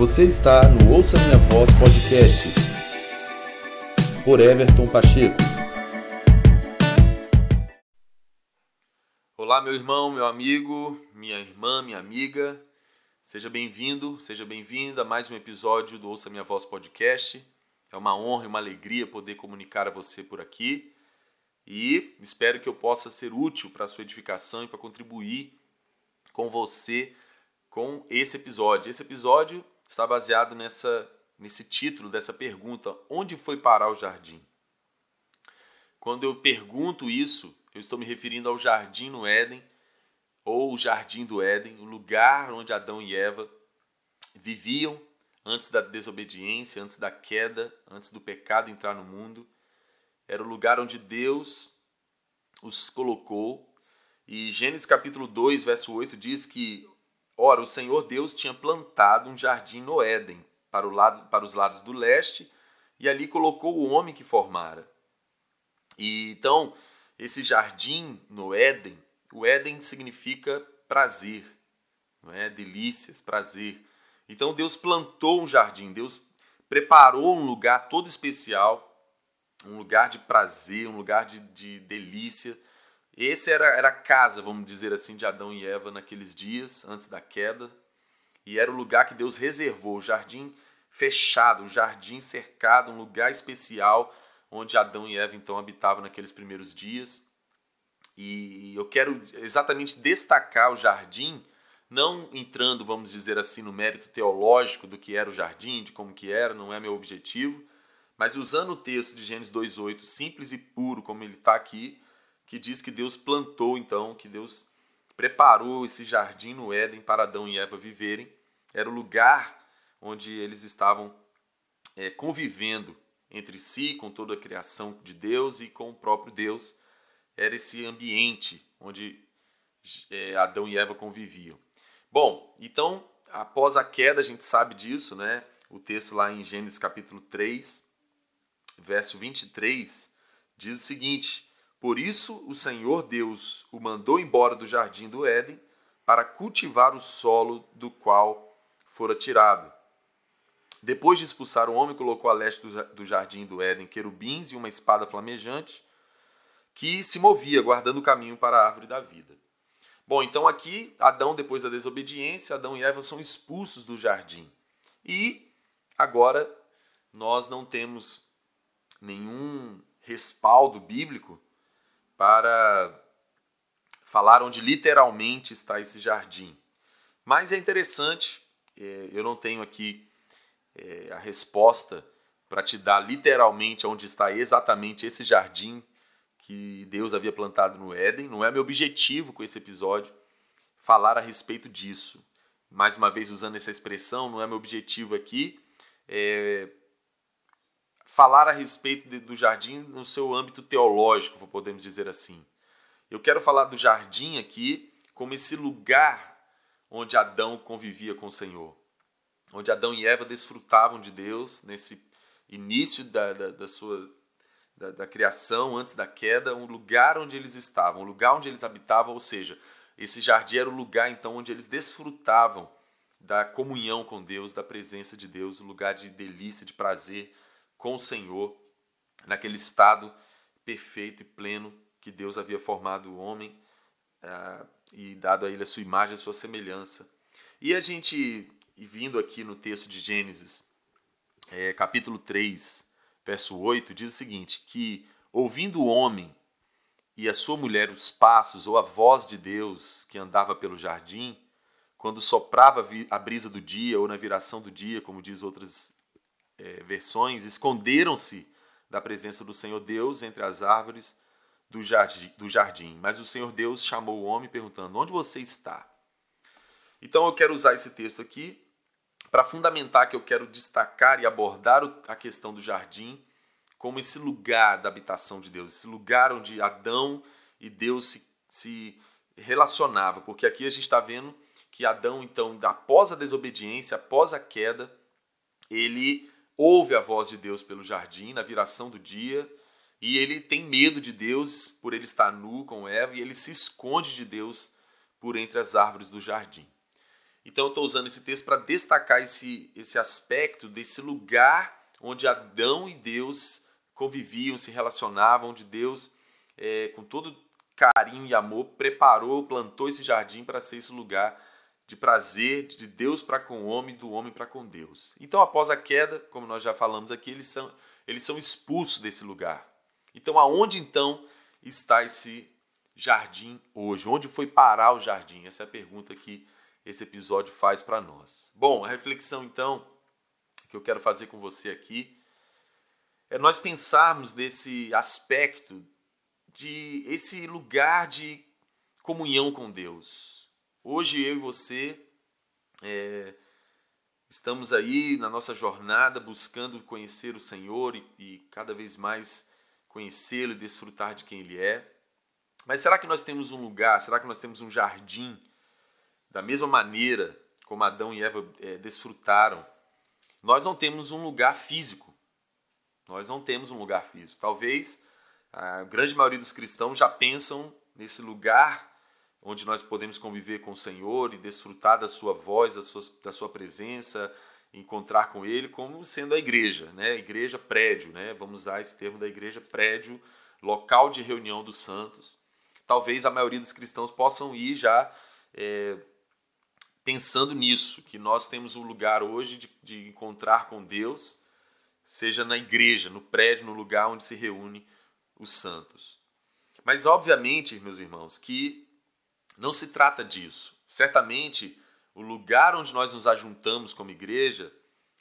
Você está no Ouça Minha Voz Podcast por Everton Pacheco. Olá, meu irmão, meu amigo, minha irmã, minha amiga. Seja bem-vindo, seja bem-vinda a mais um episódio do Ouça Minha Voz Podcast. É uma honra e uma alegria poder comunicar a você por aqui e espero que eu possa ser útil para a sua edificação e para contribuir com você com esse episódio. Esse episódio está baseado nessa, nesse título dessa pergunta: Onde foi parar o jardim? Quando eu pergunto isso, eu estou me referindo ao jardim no Éden, ou o jardim do Éden, o lugar onde Adão e Eva viviam antes da desobediência, antes da queda, antes do pecado entrar no mundo. Era o lugar onde Deus os colocou. E Gênesis capítulo 2, verso 8 diz que Ora, o Senhor Deus tinha plantado um jardim no Éden, para, o lado, para os lados do leste, e ali colocou o homem que formara. E então, esse jardim no Éden, o Éden significa prazer, não é? Delícias, prazer. Então Deus plantou um jardim, Deus preparou um lugar todo especial, um lugar de prazer, um lugar de, de delícia esse era, era a casa, vamos dizer assim, de Adão e Eva naqueles dias, antes da queda. E era o lugar que Deus reservou, o jardim fechado, o jardim cercado, um lugar especial onde Adão e Eva então habitavam naqueles primeiros dias. E eu quero exatamente destacar o jardim, não entrando, vamos dizer assim, no mérito teológico do que era o jardim, de como que era, não é meu objetivo, mas usando o texto de Gênesis 2:8, simples e puro como ele está aqui, que diz que Deus plantou, então, que Deus preparou esse jardim no Éden para Adão e Eva viverem. Era o lugar onde eles estavam é, convivendo entre si, com toda a criação de Deus e com o próprio Deus. Era esse ambiente onde é, Adão e Eva conviviam. Bom, então, após a queda, a gente sabe disso, né? O texto lá em Gênesis capítulo 3, verso 23, diz o seguinte: por isso o Senhor Deus o mandou embora do jardim do Éden para cultivar o solo do qual fora tirado. Depois de expulsar o homem, colocou a leste do jardim do Éden querubins e uma espada flamejante que se movia, guardando o caminho para a árvore da vida. Bom, então aqui, Adão, depois da desobediência, Adão e Eva são expulsos do jardim. E agora nós não temos nenhum respaldo bíblico para falar onde literalmente está esse jardim. Mas é interessante, é, eu não tenho aqui é, a resposta para te dar literalmente onde está exatamente esse jardim que Deus havia plantado no Éden. Não é meu objetivo com esse episódio falar a respeito disso. Mais uma vez, usando essa expressão, não é meu objetivo aqui é, falar a respeito de, do jardim no seu âmbito teológico, podemos dizer assim. Eu quero falar do jardim aqui como esse lugar onde Adão convivia com o Senhor, onde Adão e Eva desfrutavam de Deus nesse início da, da, da sua da, da, criação, antes da queda, um lugar onde eles estavam, um lugar onde eles habitavam, ou seja, esse jardim era o lugar então onde eles desfrutavam da comunhão com Deus, da presença de Deus, um lugar de delícia, de prazer, com o Senhor, naquele estado perfeito e pleno que Deus havia formado o homem uh, e dado a ele a sua imagem, a sua semelhança. E a gente, vindo aqui no texto de Gênesis, é, capítulo 3, verso 8, diz o seguinte: que ouvindo o homem e a sua mulher os passos ou a voz de Deus que andava pelo jardim, quando soprava a brisa do dia ou na viração do dia, como diz outras é, versões, esconderam-se da presença do Senhor Deus entre as árvores do jardim, do jardim. Mas o Senhor Deus chamou o homem perguntando: Onde você está? Então eu quero usar esse texto aqui para fundamentar que eu quero destacar e abordar a questão do jardim como esse lugar da habitação de Deus, esse lugar onde Adão e Deus se, se relacionavam, porque aqui a gente está vendo que Adão, então, após a desobediência, após a queda, ele ouve a voz de Deus pelo jardim, na viração do dia, e ele tem medo de Deus por ele estar nu com Eva, e ele se esconde de Deus por entre as árvores do jardim. Então eu estou usando esse texto para destacar esse, esse aspecto desse lugar onde Adão e Deus conviviam, se relacionavam, onde Deus, é, com todo carinho e amor, preparou, plantou esse jardim para ser esse lugar de prazer de Deus para com o homem, do homem para com Deus. Então, após a queda, como nós já falamos aqui, eles são, eles são expulsos desse lugar. Então, aonde então está esse jardim hoje? Onde foi parar o jardim? Essa é a pergunta que esse episódio faz para nós. Bom, a reflexão então que eu quero fazer com você aqui é nós pensarmos nesse aspecto de esse lugar de comunhão com Deus. Hoje eu e você é, estamos aí na nossa jornada buscando conhecer o Senhor e, e cada vez mais conhecê-lo e desfrutar de quem Ele é. Mas será que nós temos um lugar, será que nós temos um jardim da mesma maneira como Adão e Eva é, desfrutaram? Nós não temos um lugar físico. Nós não temos um lugar físico. Talvez a grande maioria dos cristãos já pensam nesse lugar onde nós podemos conviver com o Senhor e desfrutar da sua voz, da sua, da sua presença, encontrar com Ele, como sendo a igreja, né? Igreja prédio, né? Vamos usar esse termo da igreja prédio, local de reunião dos santos. Talvez a maioria dos cristãos possam ir já é, pensando nisso, que nós temos um lugar hoje de, de encontrar com Deus, seja na igreja, no prédio, no lugar onde se reúne os santos. Mas, obviamente, meus irmãos, que não se trata disso. Certamente, o lugar onde nós nos ajuntamos como igreja,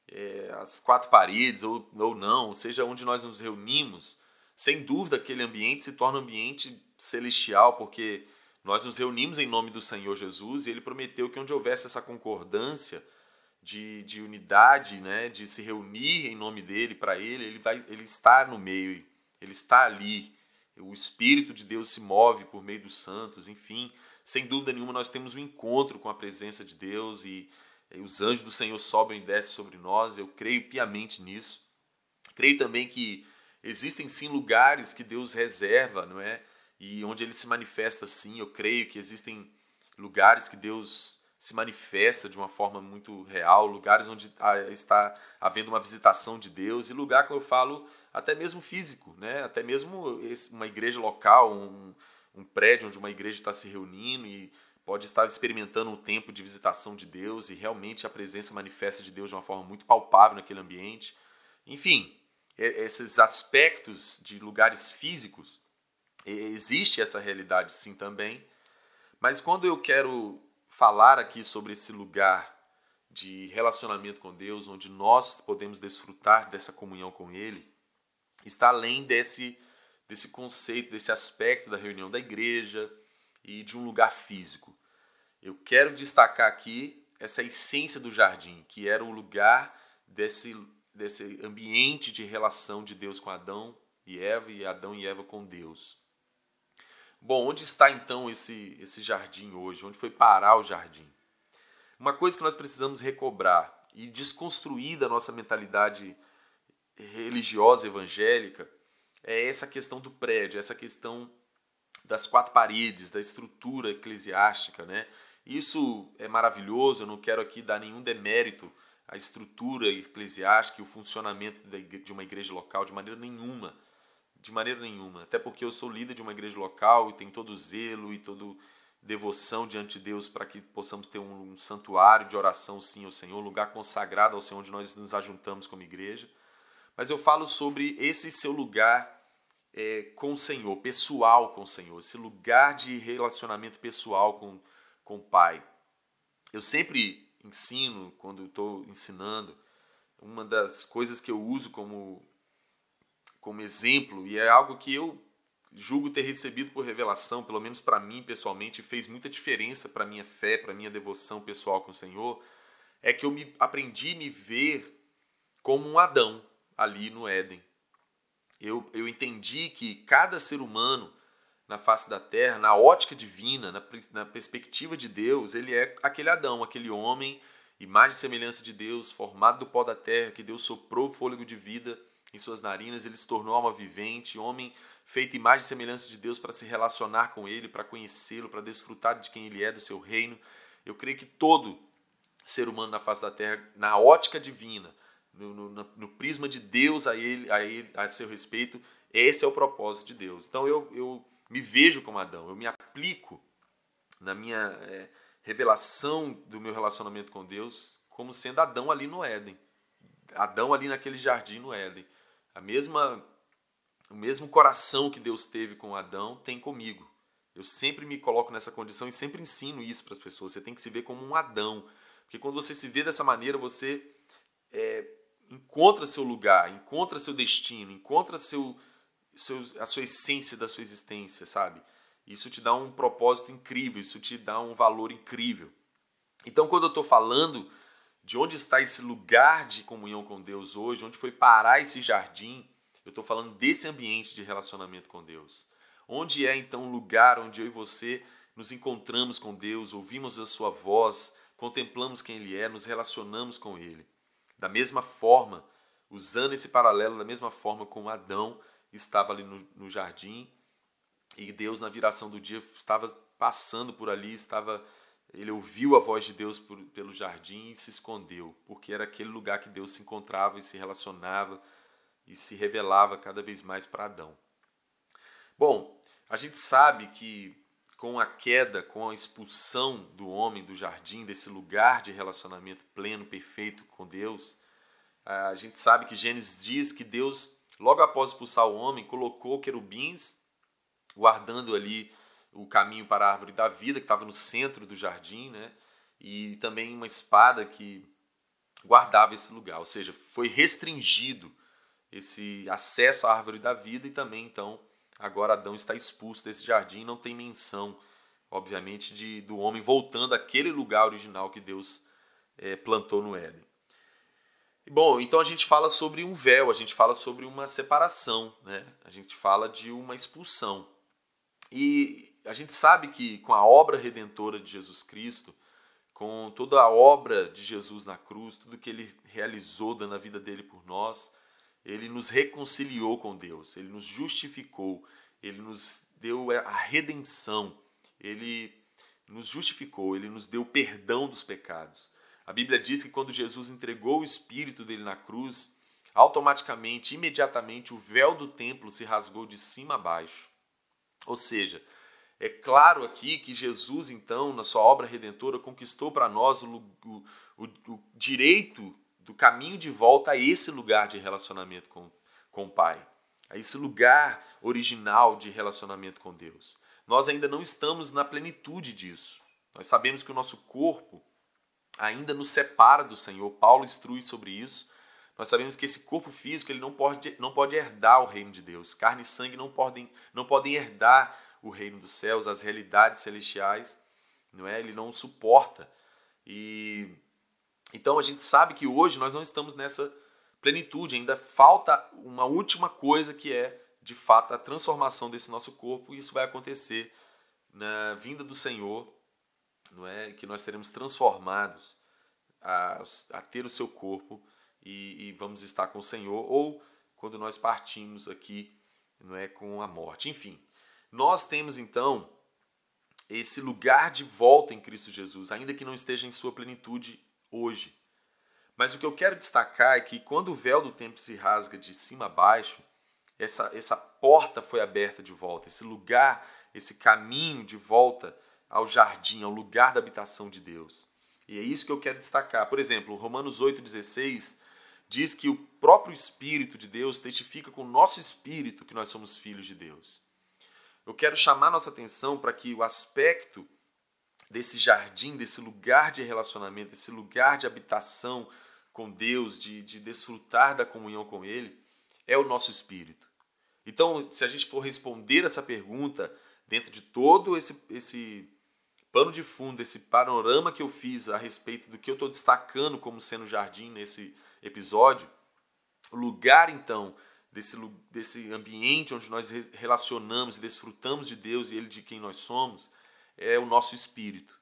é, as quatro paredes ou, ou não, ou seja, onde nós nos reunimos, sem dúvida aquele ambiente se torna um ambiente celestial, porque nós nos reunimos em nome do Senhor Jesus e ele prometeu que onde houvesse essa concordância de, de unidade, né, de se reunir em nome dele, para ele, ele vai ele está no meio, ele está ali. O Espírito de Deus se move por meio dos santos, enfim. Sem dúvida nenhuma, nós temos um encontro com a presença de Deus e, e os anjos do Senhor sobem e descem sobre nós. Eu creio piamente nisso. Creio também que existem sim lugares que Deus reserva, não é? e onde ele se manifesta assim. Eu creio que existem lugares que Deus se manifesta de uma forma muito real, lugares onde está havendo uma visitação de Deus e lugar que eu falo até mesmo físico, né? Até mesmo uma igreja local, um, um prédio onde uma igreja está se reunindo e pode estar experimentando um tempo de visitação de Deus e realmente a presença manifesta de Deus de uma forma muito palpável naquele ambiente. Enfim, esses aspectos de lugares físicos Existe essa realidade sim também, mas quando eu quero falar aqui sobre esse lugar de relacionamento com Deus, onde nós podemos desfrutar dessa comunhão com Ele, está além desse, desse conceito, desse aspecto da reunião da igreja e de um lugar físico. Eu quero destacar aqui essa essência do jardim, que era o lugar desse, desse ambiente de relação de Deus com Adão e Eva e Adão e Eva com Deus. Bom, onde está então esse, esse jardim hoje? Onde foi parar o jardim? Uma coisa que nós precisamos recobrar e desconstruir da nossa mentalidade religiosa evangélica é essa questão do prédio, essa questão das quatro paredes, da estrutura eclesiástica, né? Isso é maravilhoso, eu não quero aqui dar nenhum demérito à estrutura eclesiástica e o funcionamento de uma igreja local de maneira nenhuma. De maneira nenhuma. Até porque eu sou líder de uma igreja local e tenho todo zelo e toda devoção diante de Deus para que possamos ter um, santuário de oração, sim, ao Senhor, um lugar consagrado ao Senhor, onde nós nos ajuntamos como igreja. Mas eu falo sobre esse seu lugar é, com o Senhor, pessoal com o Senhor, esse lugar de relacionamento pessoal com, com o Pai. Eu sempre ensino, quando estou ensinando, uma das coisas que eu uso como como exemplo, e é algo que eu julgo ter recebido por revelação, pelo menos para mim pessoalmente, fez muita diferença para minha fé, para minha devoção pessoal com o Senhor, é que eu me aprendi a me ver como um Adão ali no Éden. Eu, eu entendi que cada ser humano na face da terra, na ótica divina, na, na perspectiva de Deus, ele é aquele Adão, aquele homem, imagem e semelhança de Deus, formado do pó da terra, que Deus soprou fôlego de vida em suas narinas, ele se tornou alma vivente, homem feito imagem e semelhança de Deus para se relacionar com ele, para conhecê-lo, para desfrutar de quem ele é, do seu reino. Eu creio que todo ser humano na face da terra na ótica divina, no, no, no prisma de Deus a ele, a ele, a seu respeito. Esse é o propósito de Deus. Então eu, eu me vejo como Adão, eu me aplico na minha é, revelação do meu relacionamento com Deus como sendo Adão ali no Éden. Adão ali naquele jardim no Éden. A mesma o mesmo coração que Deus teve com Adão tem comigo. Eu sempre me coloco nessa condição e sempre ensino isso para as pessoas. Você tem que se ver como um Adão. Porque quando você se vê dessa maneira, você é, encontra seu lugar, encontra seu destino, encontra seu, seu, a sua essência da sua existência, sabe? Isso te dá um propósito incrível, isso te dá um valor incrível. Então, quando eu estou falando de onde está esse lugar de comunhão com Deus hoje, onde foi parar esse jardim, eu estou falando desse ambiente de relacionamento com Deus. Onde é então o lugar onde eu e você nos encontramos com Deus, ouvimos a Sua voz, contemplamos quem Ele é, nos relacionamos com Ele. Da mesma forma, usando esse paralelo, da mesma forma como Adão estava ali no, no jardim e Deus, na viração do dia, estava passando por ali, estava ele ouviu a voz de Deus por, pelo jardim e se escondeu, porque era aquele lugar que Deus se encontrava e se relacionava e se revelava cada vez mais para Adão. Bom, a gente sabe que com a queda, com a expulsão do homem do jardim, desse lugar de relacionamento pleno, perfeito com Deus, a gente sabe que Gênesis diz que Deus, logo após expulsar o homem, colocou querubins guardando ali o caminho para a árvore da vida, que estava no centro do jardim, né? e também uma espada que guardava esse lugar, ou seja, foi restringido esse acesso à árvore da vida e também então agora Adão está expulso desse jardim, não tem menção, obviamente, de do homem voltando àquele lugar original que Deus é, plantou no Éden. Bom, então a gente fala sobre um véu, a gente fala sobre uma separação, né? A gente fala de uma expulsão. E a gente sabe que com a obra redentora de Jesus Cristo, com toda a obra de Jesus na cruz, tudo que ele realizou dando a vida dele por nós, ele nos reconciliou com Deus, ele nos justificou, ele nos deu a redenção, ele nos justificou, ele nos deu perdão dos pecados. A Bíblia diz que quando Jesus entregou o espírito dele na cruz, automaticamente, imediatamente, o véu do templo se rasgou de cima a baixo. Ou seja, é claro aqui que Jesus, então, na sua obra redentora, conquistou para nós o, o, o, direito do caminho de volta a esse lugar de relacionamento com, com o Pai, a esse lugar original de relacionamento com Deus. Nós ainda não estamos na plenitude disso. Nós sabemos que o nosso corpo ainda nos separa do Senhor. Paulo instrui sobre isso. Nós sabemos que esse corpo físico ele não pode, não pode herdar o reino de Deus. Carne e sangue não podem, não podem herdar o reino dos céus, as realidades celestiais. Não é? Ele não suporta. E então a gente sabe que hoje nós não estamos nessa plenitude, ainda falta uma última coisa que é, de fato, a transformação desse nosso corpo, e isso vai acontecer na vinda do Senhor, não é? Que nós seremos transformados a, a ter o seu corpo e, e vamos estar com o Senhor, ou quando nós partimos aqui, não é com a morte. Enfim, nós temos então esse lugar de volta em Cristo Jesus, ainda que não esteja em sua plenitude hoje. Mas o que eu quero destacar é que quando o véu do templo se rasga de cima a baixo, essa, essa porta foi aberta de volta, esse lugar, esse caminho de volta ao jardim, ao lugar da habitação de Deus. E é isso que eu quero destacar. Por exemplo, Romanos 8,16 diz que o próprio Espírito de Deus testifica com o nosso espírito que nós somos filhos de Deus. Eu quero chamar nossa atenção para que o aspecto desse jardim, desse lugar de relacionamento, desse lugar de habitação com Deus, de, de desfrutar da comunhão com Ele, é o nosso espírito. Então, se a gente for responder essa pergunta dentro de todo esse, esse pano de fundo, esse panorama que eu fiz a respeito do que eu estou destacando como sendo jardim nesse episódio, o lugar então desse, desse ambiente onde nós relacionamos e desfrutamos de Deus e Ele de quem nós somos, é o nosso espírito.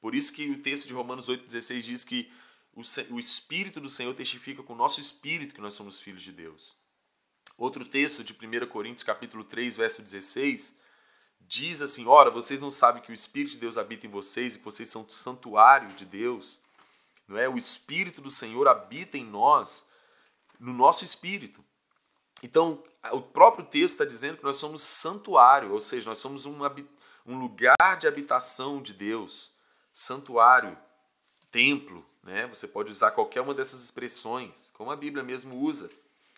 Por isso que o texto de Romanos 8,16 diz que o, o Espírito do Senhor testifica com o nosso espírito que nós somos filhos de Deus. Outro texto de 1 Coríntios capítulo 3, verso 16, diz assim, Ora, vocês não sabem que o Espírito de Deus habita em vocês e que vocês são santuário de Deus? não é? O Espírito do Senhor habita em nós, no nosso espírito. Então, o próprio texto está dizendo que nós somos santuário, ou seja, nós somos um, um lugar de habitação de Deus, santuário, templo, né? Você pode usar qualquer uma dessas expressões, como a Bíblia mesmo usa.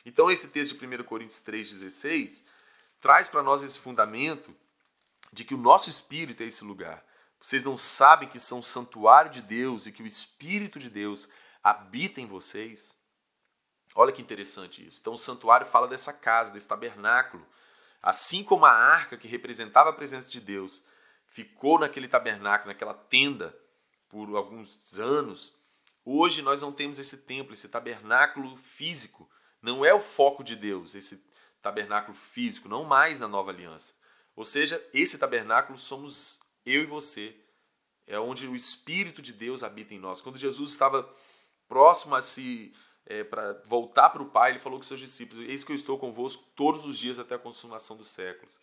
Então, esse texto de 1 Coríntios 3,16 traz para nós esse fundamento de que o nosso espírito é esse lugar. Vocês não sabem que são santuário de Deus e que o Espírito de Deus habita em vocês? Olha que interessante isso. Então, o santuário fala dessa casa, desse tabernáculo. Assim como a arca que representava a presença de Deus ficou naquele tabernáculo, naquela tenda, por alguns anos, hoje nós não temos esse templo, esse tabernáculo físico. Não é o foco de Deus, esse tabernáculo físico, não mais na nova aliança. Ou seja, esse tabernáculo somos eu e você. É onde o Espírito de Deus habita em nós. Quando Jesus estava próximo a se é, para voltar para o Pai, ele falou com seus discípulos: Eis que eu estou convosco todos os dias até a consumação dos séculos.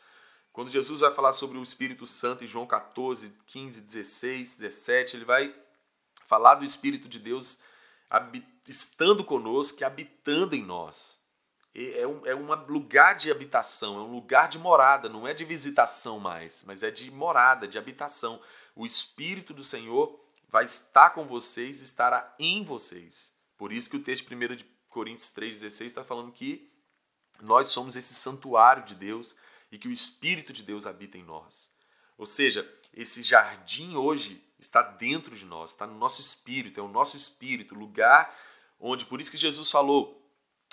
Quando Jesus vai falar sobre o Espírito Santo em João 14, 15, 16, 17, ele vai falar do Espírito de Deus estando conosco e habitando em nós. É um, é um lugar de habitação, é um lugar de morada, não é de visitação mais, mas é de morada, de habitação. O Espírito do Senhor vai estar com vocês estará em vocês. Por isso que o texto 1 de Coríntios 3,16 está falando que nós somos esse santuário de Deus e que o Espírito de Deus habita em nós. Ou seja, esse jardim hoje está dentro de nós, está no nosso espírito, é o nosso espírito, lugar onde, por isso que Jesus falou,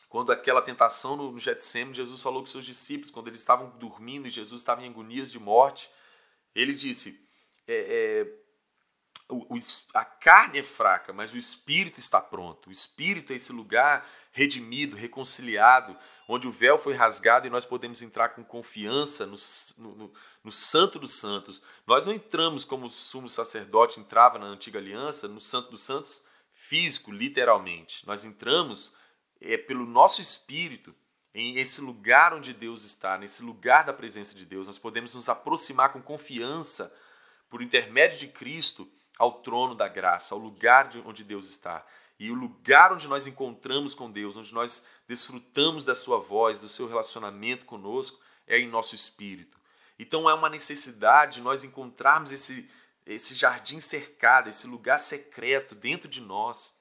quando aquela tentação no Getsemane, Jesus falou com seus discípulos, quando eles estavam dormindo e Jesus estava em agonias de morte, ele disse: é, é, o, a carne é fraca, mas o espírito está pronto. O espírito é esse lugar redimido, reconciliado, onde o véu foi rasgado e nós podemos entrar com confiança no, no, no Santo dos Santos. Nós não entramos como o sumo sacerdote entrava na antiga aliança, no Santo dos Santos físico, literalmente. Nós entramos é pelo nosso espírito, em esse lugar onde Deus está, nesse lugar da presença de Deus, nós podemos nos aproximar com confiança, por intermédio de Cristo, ao trono da graça, ao lugar de onde Deus está. E o lugar onde nós encontramos com Deus, onde nós desfrutamos da Sua voz, do seu relacionamento conosco, é em nosso espírito. Então é uma necessidade nós encontrarmos esse, esse jardim cercado, esse lugar secreto dentro de nós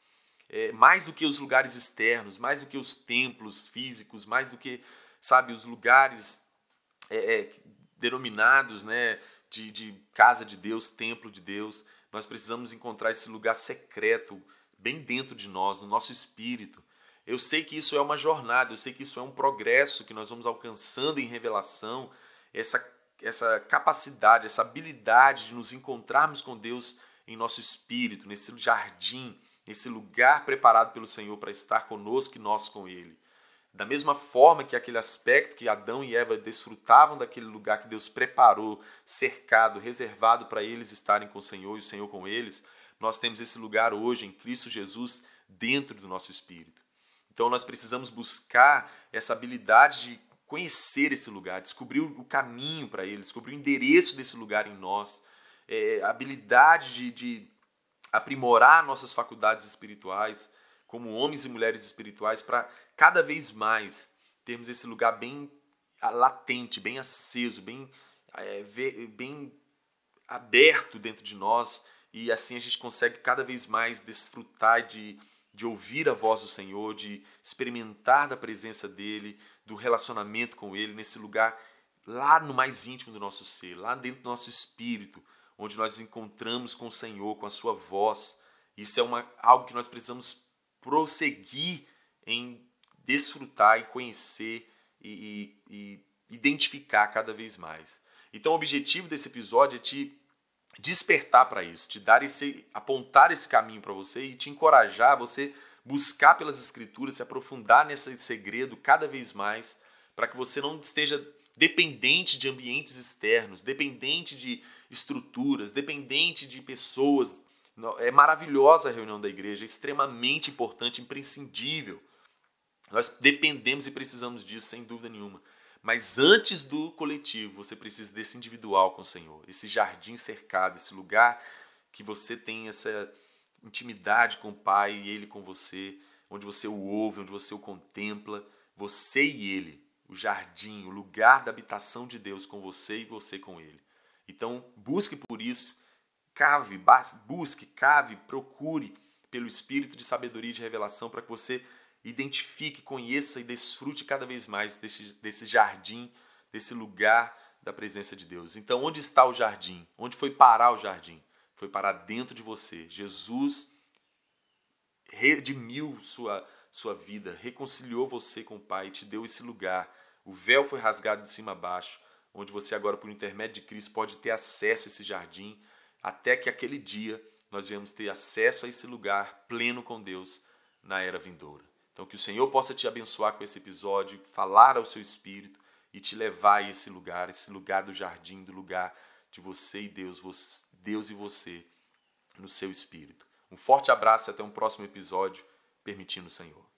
é, mais do que os lugares externos, mais do que os templos físicos, mais do que, sabe, os lugares é, é, denominados né, de, de casa de Deus, templo de Deus. Nós precisamos encontrar esse lugar secreto bem dentro de nós, no nosso espírito. Eu sei que isso é uma jornada, eu sei que isso é um progresso que nós vamos alcançando em revelação, essa, essa capacidade, essa habilidade de nos encontrarmos com Deus em nosso espírito, nesse jardim esse lugar preparado pelo Senhor para estar conosco e nós com Ele. Da mesma forma que aquele aspecto que Adão e Eva desfrutavam daquele lugar que Deus preparou, cercado, reservado para eles estarem com o Senhor e o Senhor com eles, nós temos esse lugar hoje em Cristo Jesus dentro do nosso espírito. Então nós precisamos buscar essa habilidade de conhecer esse lugar, descobrir o caminho para ele, descobrir o endereço desse lugar em nós, é, a habilidade de, de aprimorar nossas faculdades espirituais como homens e mulheres espirituais para cada vez mais termos esse lugar bem latente, bem aceso, bem, é, bem aberto dentro de nós e assim a gente consegue cada vez mais desfrutar de, de ouvir a voz do Senhor, de experimentar da presença dele, do relacionamento com ele, nesse lugar lá no mais íntimo do nosso ser, lá dentro do nosso espírito, onde nós encontramos com o Senhor, com a sua voz. Isso é uma, algo que nós precisamos prosseguir em desfrutar e conhecer e, e, e identificar cada vez mais. Então, o objetivo desse episódio é te despertar para isso, te dar esse, apontar esse caminho para você e te encorajar a você buscar pelas escrituras, se aprofundar nesse segredo cada vez mais, para que você não esteja dependente de ambientes externos, dependente de estruturas, dependente de pessoas. É maravilhosa a reunião da igreja, é extremamente importante, imprescindível. Nós dependemos e precisamos disso, sem dúvida nenhuma. Mas antes do coletivo, você precisa desse individual com o Senhor, esse jardim cercado, esse lugar que você tem essa, intimidade com o Pai e Ele com você, onde você o ouve, onde você o contempla, você e Ele, o jardim, o lugar da habitação de Deus com você e você com Ele. Então, busque por isso, cave, busque, cave, procure pelo espírito de sabedoria e de revelação para que você identifique, conheça e desfrute cada vez mais desse, desse jardim, desse lugar da presença de Deus. Então, onde está o jardim? Onde foi parar o jardim? Foi parar dentro de você. Jesus redimiu sua, sua vida, reconciliou você com o Pai, te deu esse lugar. O véu foi rasgado de cima a baixo, onde você agora, por intermédio de Cristo, pode ter acesso a esse jardim, até que aquele dia nós venhamos ter acesso a esse lugar pleno com Deus na era vindoura. Então, que o Senhor possa te abençoar com esse episódio, falar ao seu espírito e te levar a esse lugar, esse lugar do jardim, do lugar de você e Deus, Deus e você no seu espírito. Um forte abraço e até um próximo episódio, permitindo o Senhor.